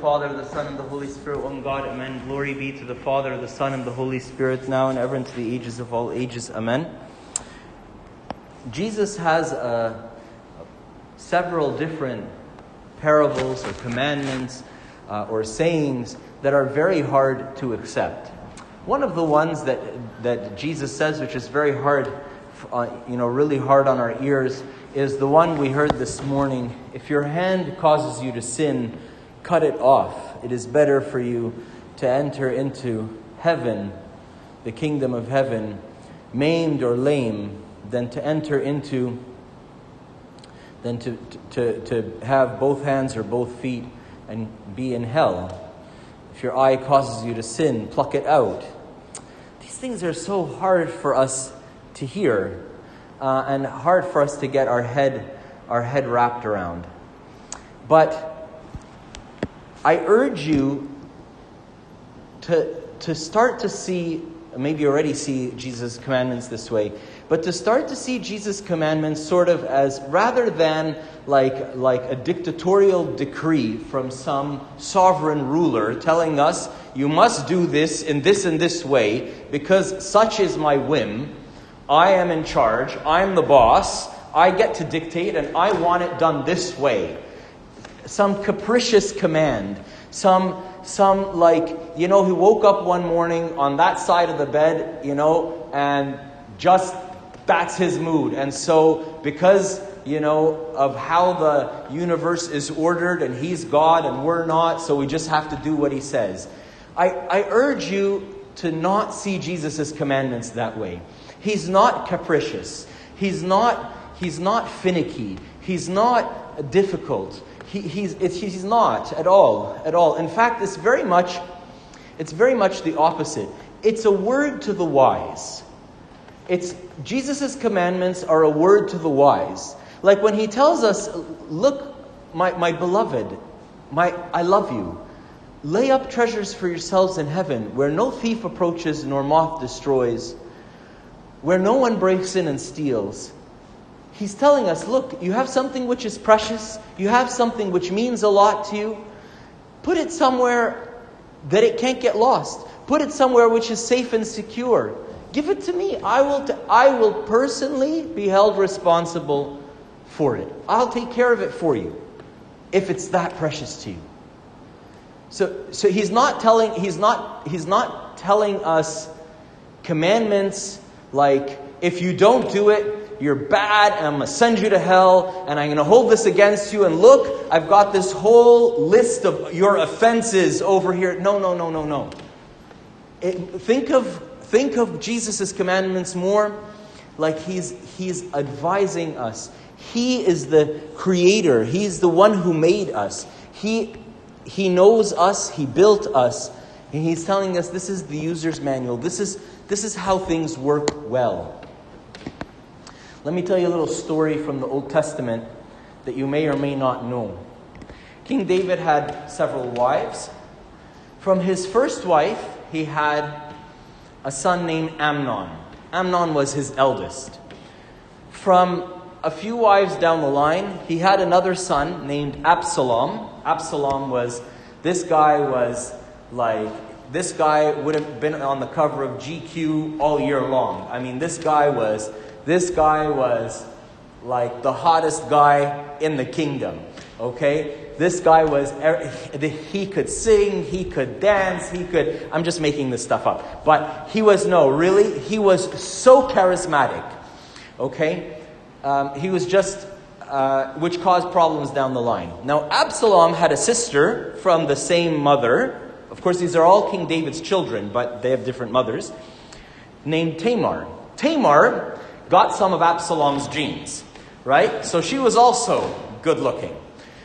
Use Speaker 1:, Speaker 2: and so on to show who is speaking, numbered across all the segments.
Speaker 1: Father, the Son, and the Holy Spirit, one God, Amen. Glory be to the Father, the Son, and the Holy Spirit, now and ever, into the ages of all ages, Amen. Jesus has uh, several different parables or commandments uh, or sayings that are very hard to accept. One of the ones that, that Jesus says, which is very hard, uh, you know, really hard on our ears, is the one we heard this morning. If your hand causes you to sin, cut it off. It is better for you to enter into heaven, the kingdom of heaven, maimed or lame, than to enter into, than to, to, to have both hands or both feet and be in hell. If your eye causes you to sin, pluck it out. These things are so hard for us to hear uh, and hard for us to get our head, our head wrapped around. But I urge you to, to start to see, maybe you already see Jesus' commandments this way, but to start to see Jesus' commandments sort of as rather than like, like a dictatorial decree from some sovereign ruler telling us, you must do this in this and this way because such is my whim. I am in charge. I'm the boss. I get to dictate and I want it done this way. Some capricious command. Some, some like, you know, he woke up one morning on that side of the bed, you know, and just that's his mood. And so, because, you know, of how the universe is ordered and he's God and we're not, so we just have to do what he says. I, I urge you to not see Jesus' commandments that way. He's not capricious. He's not, he's not finicky. He's not difficult. He, he's, he's not at all, at all. In fact, it's very much, it's very much the opposite. It's a word to the wise. It's Jesus' commandments are a word to the wise. Like when he tells us, look, my, my beloved, my, I love you. Lay up treasures for yourselves in heaven, where no thief approaches nor moth destroys, where no one breaks in and steals. He's telling us, look, you have something which is precious, you have something which means a lot to you. Put it somewhere that it can't get lost. Put it somewhere which is safe and secure. Give it to me. I will, t- I will personally be held responsible for it. I'll take care of it for you if it's that precious to you. So, so he's not telling he's not he's not telling us commandments like if you don't do it, you're bad, and I'm gonna send you to hell, and I'm gonna hold this against you, and look, I've got this whole list of your offenses over here. No, no, no, no, no. It, think of think of Jesus' commandments more like he's, he's advising us. He is the creator, He's the one who made us. He, he knows us, He built us, and He's telling us this is the user's manual. This is, this is how things work well. Let me tell you a little story from the Old Testament that you may or may not know. King David had several wives. From his first wife, he had a son named Amnon. Amnon was his eldest. From a few wives down the line, he had another son named Absalom. Absalom was, this guy was like, this guy would have been on the cover of GQ all year long. I mean, this guy was, this guy was like the hottest guy in the kingdom. Okay? This guy was, er, he could sing, he could dance, he could, I'm just making this stuff up. But he was, no, really, he was so charismatic. Okay? Um, he was just, uh, which caused problems down the line. Now, Absalom had a sister from the same mother. Of course, these are all King David's children, but they have different mothers, named Tamar. Tamar got some of Absalom's genes, right? So she was also good looking.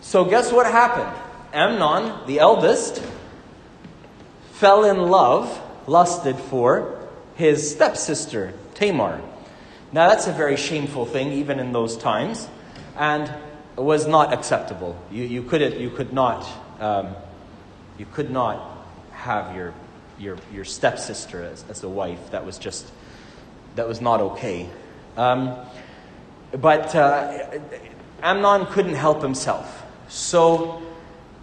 Speaker 1: So, guess what happened? Amnon, the eldest, fell in love, lusted for his stepsister, Tamar. Now, that's a very shameful thing, even in those times, and was not acceptable. You, you, couldn't, you could not, um, you could not have your, your, your stepsister as, as a wife. That was just, that was not okay. Um, but uh, Amnon couldn't help himself. So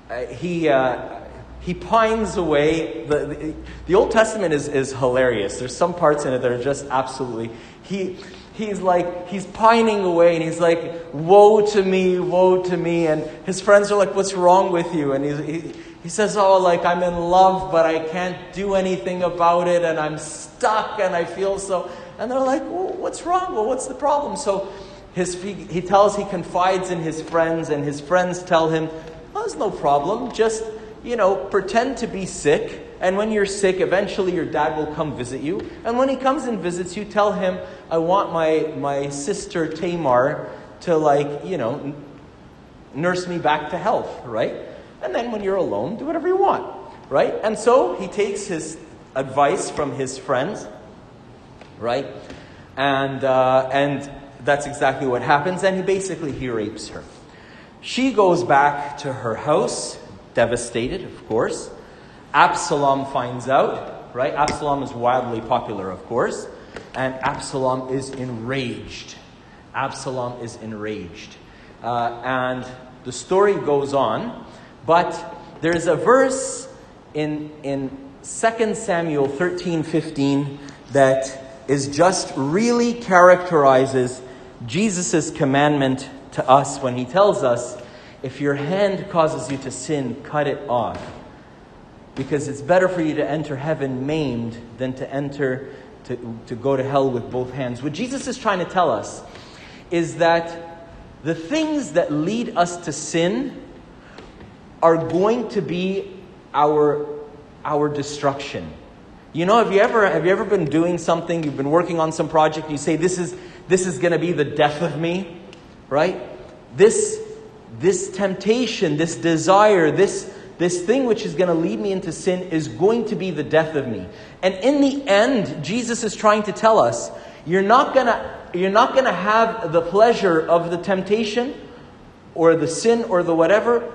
Speaker 1: uh, he, uh, he pines away. The, the, the, Old Testament is, is hilarious. There's some parts in it that are just absolutely. He, he's like, he's pining away and he's like, Woe to me, woe to me. And his friends are like, What's wrong with you? And he's. he, he says, Oh, like I'm in love, but I can't do anything about it and I'm stuck and I feel so. And they're like, well, What's wrong? Well, what's the problem? So his, he tells, he confides in his friends, and his friends tell him, well, There's no problem. Just, you know, pretend to be sick. And when you're sick, eventually your dad will come visit you. And when he comes and visits you, tell him, I want my, my sister Tamar to, like, you know, nurse me back to health, right? And then when you're alone, do whatever you want, right? And so he takes his advice from his friends, right? And, uh, and that's exactly what happens. And he basically he rapes her. She goes back to her house, devastated, of course. Absalom finds out, right? Absalom is wildly popular, of course. And Absalom is enraged. Absalom is enraged. Uh, and the story goes on, but there's a verse in, in 2 Samuel 13 15 that is just really characterizes Jesus' commandment to us when he tells us, if your hand causes you to sin, cut it off. Because it's better for you to enter heaven maimed than to enter, to, to go to hell with both hands. What Jesus is trying to tell us is that the things that lead us to sin are going to be our, our destruction. You know, have you ever have you ever been doing something, you've been working on some project, you say, This is this is gonna be the death of me, right? This this temptation, this desire, this this thing which is going to lead me into sin is going to be the death of me. And in the end, Jesus is trying to tell us, you're not going to you're not going to have the pleasure of the temptation or the sin or the whatever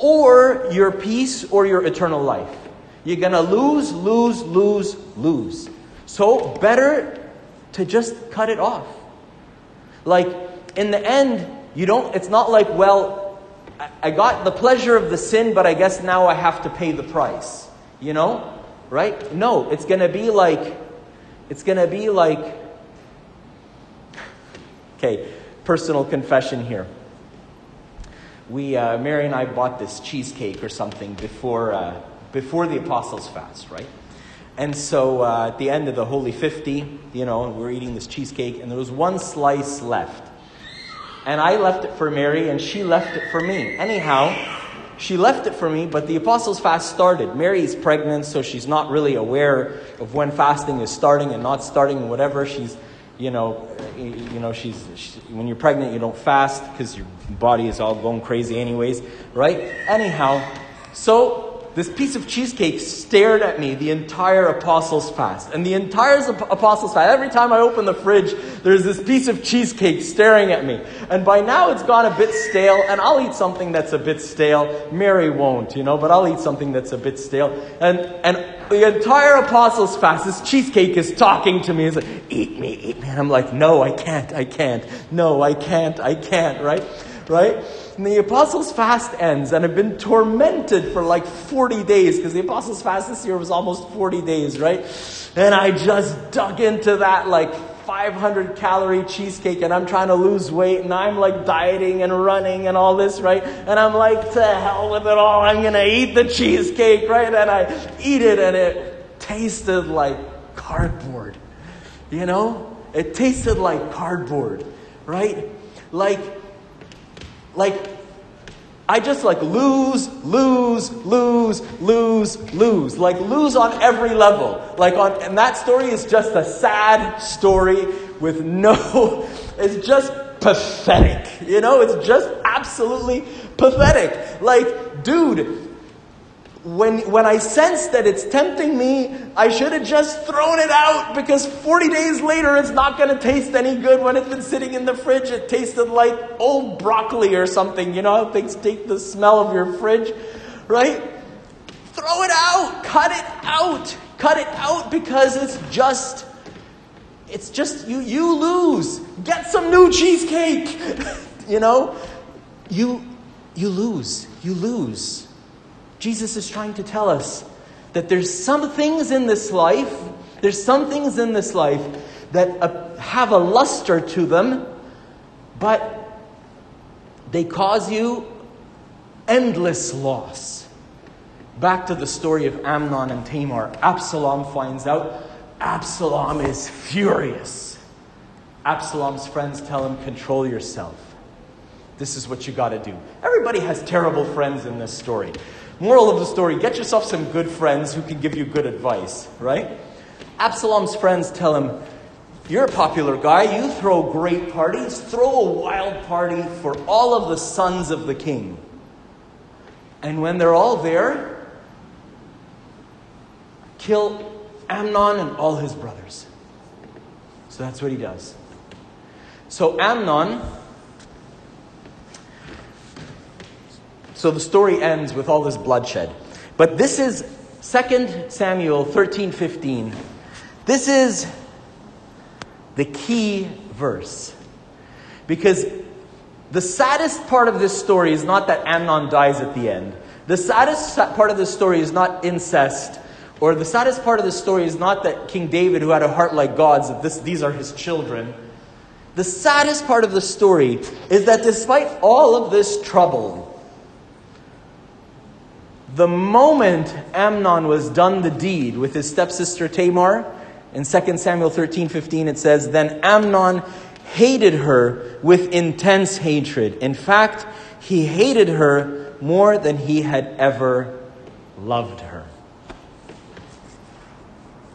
Speaker 1: or your peace or your eternal life. You're going to lose, lose, lose, lose. So, better to just cut it off. Like, in the end, you don't, it's not like, well, I got the pleasure of the sin, but I guess now I have to pay the price. You know? Right? No, it's going to be like, it's going to be like, okay, personal confession here. We, uh, Mary and I bought this cheesecake or something before, uh, before the Apostles' Fast, right? And so uh, at the end of the Holy 50, you know, we're eating this cheesecake, and there was one slice left. And I left it for Mary, and she left it for me. Anyhow, she left it for me, but the Apostles' Fast started. Mary is pregnant, so she's not really aware of when fasting is starting and not starting and whatever. She's, you know, you know, she's, she, when you're pregnant, you don't fast because your body is all going crazy anyways, right? Anyhow, so this piece of cheesecake stared at me the entire Apostles' Fast. And the entire Apostles' Fast, every time I open the fridge, there's this piece of cheesecake staring at me. And by now it's gone a bit stale, and I'll eat something that's a bit stale. Mary won't, you know, but I'll eat something that's a bit stale. And, and the entire Apostles' Fast, this cheesecake is talking to me. It's like, eat me, eat me. And I'm like, no, I can't, I can't. No, I can't, I can't, right? Right? And the Apostles' Fast ends, and I've been tormented for like 40 days, because the Apostles' Fast this year was almost 40 days, right? And I just dug into that like 500 calorie cheesecake, and I'm trying to lose weight, and I'm like dieting and running and all this, right? And I'm like, to hell with it all, I'm gonna eat the cheesecake, right? And I eat it, and it tasted like cardboard, you know? It tasted like cardboard, right? Like, like, I just like lose, lose, lose, lose, lose. Like lose on every level. Like on, and that story is just a sad story with no, it's just pathetic. You know, it's just absolutely pathetic. Like, dude, when, when I sense that it's tempting me, I should have just thrown it out because 40 days later it's not going to taste any good when it's been sitting in the fridge. It tasted like old broccoli or something. You know how things take the smell of your fridge, right? Throw it out. Cut it out. Cut it out because it's just, it's just, you, you lose. Get some new cheesecake. you know? You, you lose. You lose. Jesus is trying to tell us that there's some things in this life, there's some things in this life that uh, have a luster to them, but they cause you endless loss. Back to the story of Amnon and Tamar. Absalom finds out. Absalom is furious. Absalom's friends tell him, Control yourself. This is what you got to do. Everybody has terrible friends in this story. Moral of the story get yourself some good friends who can give you good advice, right? Absalom's friends tell him, You're a popular guy. You throw great parties. Throw a wild party for all of the sons of the king. And when they're all there, kill Amnon and all his brothers. So that's what he does. So Amnon So the story ends with all this bloodshed. But this is 2 Samuel 13 15. This is the key verse. Because the saddest part of this story is not that Amnon dies at the end. The saddest part of this story is not incest, or the saddest part of the story is not that King David, who had a heart like God's, that this, these are his children. The saddest part of the story is that despite all of this trouble, the moment Amnon was done the deed with his stepsister Tamar, in 2 Samuel 13 15, it says, Then Amnon hated her with intense hatred. In fact, he hated her more than he had ever loved her.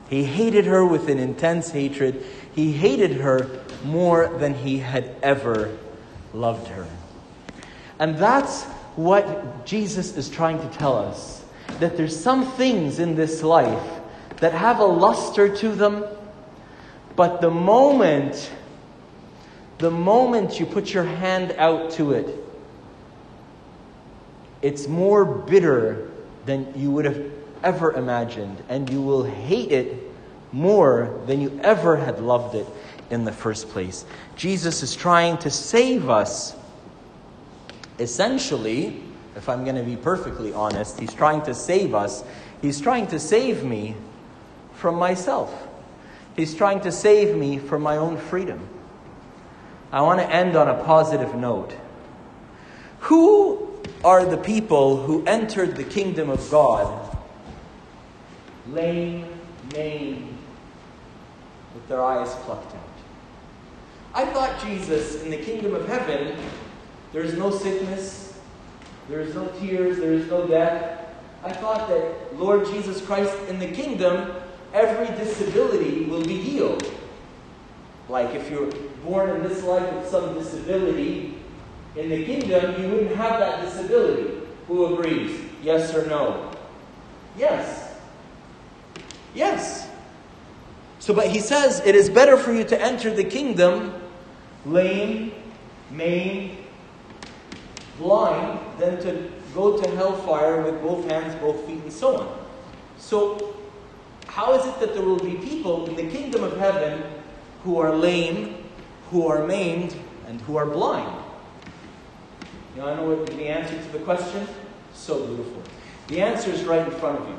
Speaker 1: He hated her with an intense hatred. He hated her more than he had ever loved her. And that's what Jesus is trying to tell us that there's some things in this life that have a luster to them, but the moment, the moment you put your hand out to it, it's more bitter than you would have ever imagined, and you will hate it more than you ever had loved it in the first place. Jesus is trying to save us essentially, if I'm going to be perfectly honest, he's trying to save us. He's trying to save me from myself. He's trying to save me from my own freedom. I want to end on a positive note. Who are the people who entered the kingdom of God lame, maimed, with their eyes plucked out? I thought Jesus in the kingdom of heaven there is no sickness. There is no tears. There is no death. I thought that Lord Jesus Christ in the kingdom, every disability will be healed. Like if you're born in this life with some disability, in the kingdom you wouldn't have that disability. Who agrees? Yes or no? Yes. Yes. So, but he says it is better for you to enter the kingdom lame, maimed, blind than to go to hellfire with both hands, both feet, and so on. So, how is it that there will be people in the kingdom of heaven who are lame, who are maimed, and who are blind? You know, I know what the answer to the question? So beautiful. The answer is right in front of you.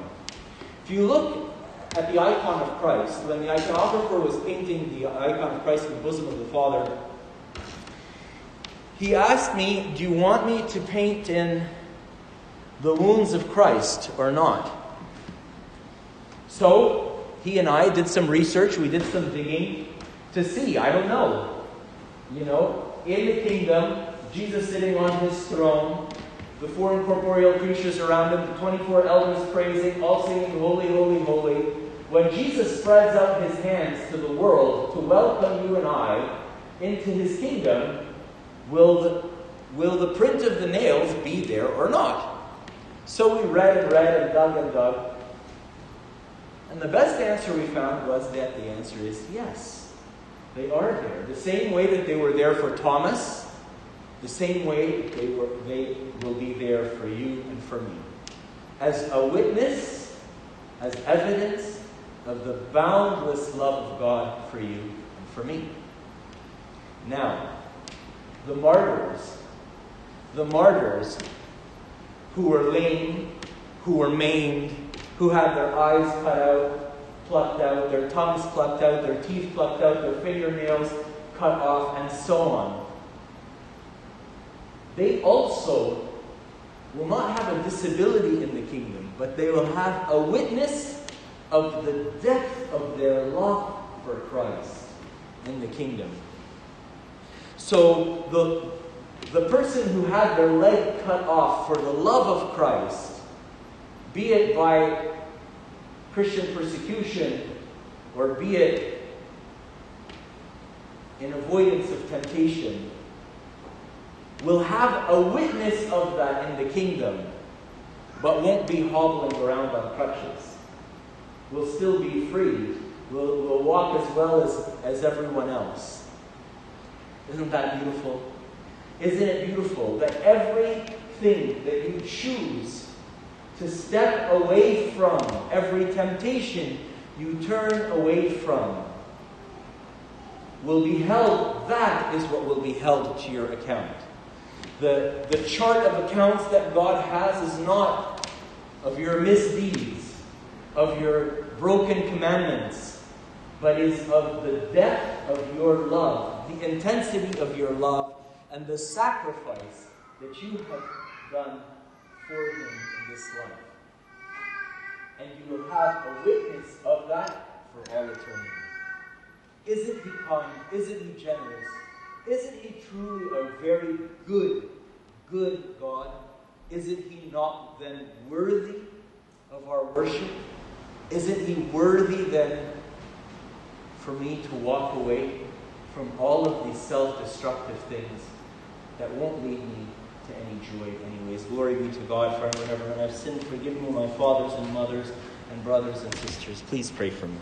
Speaker 1: If you look at the icon of Christ, when the iconographer was painting the icon of Christ in the bosom of the Father, he asked me, Do you want me to paint in the wounds of Christ or not? So he and I did some research, we did some digging to see. I don't know. You know, in the kingdom, Jesus sitting on his throne, the four incorporeal creatures around him, the 24 elders praising, all singing, Holy, Holy, Holy. When Jesus spreads out his hands to the world to welcome you and I into his kingdom, will the, will the print of the nails be there or not? So we read and read and dug and dug. And the best answer we found was that the answer is yes. They are there. The same way that they were there for Thomas, the same way they, were, they will be there for you and for me. As a witness, as evidence of the boundless love of God for you and for me. Now, the martyrs, the martyrs who were lame, who were maimed, who had their eyes cut out, plucked out, their tongues plucked out, their teeth plucked out, their fingernails cut off, and so on. They also will not have a disability in the kingdom, but they will have a witness of the depth of their love for Christ in the kingdom. So the, the person who had their leg cut off for the love of Christ, be it by Christian persecution or be it in avoidance of temptation, will have a witness of that in the kingdom, but won't be hobbling around on crutches. Will still be free. Will, will walk as well as, as everyone else. Isn't that beautiful? Isn't it beautiful that everything that you choose to step away from, every temptation you turn away from, will be held, that is what will be held to your account. The, the chart of accounts that God has is not of your misdeeds, of your broken commandments, but is of the depth of your love, the intensity of your love, and the sacrifice that you have done for Him in this life. And you will have a witness of that for all eternity. Isn't He kind? Isn't He generous? Isn't He truly a very good, good God? Isn't He not then worthy of our worship? Isn't He worthy then for me to walk away from all of these self destructive things that won't lead me to any joy, anyways? Glory be to God for whenever I've sinned. Forgive me, my fathers and mothers and brothers and sisters. Please pray for me.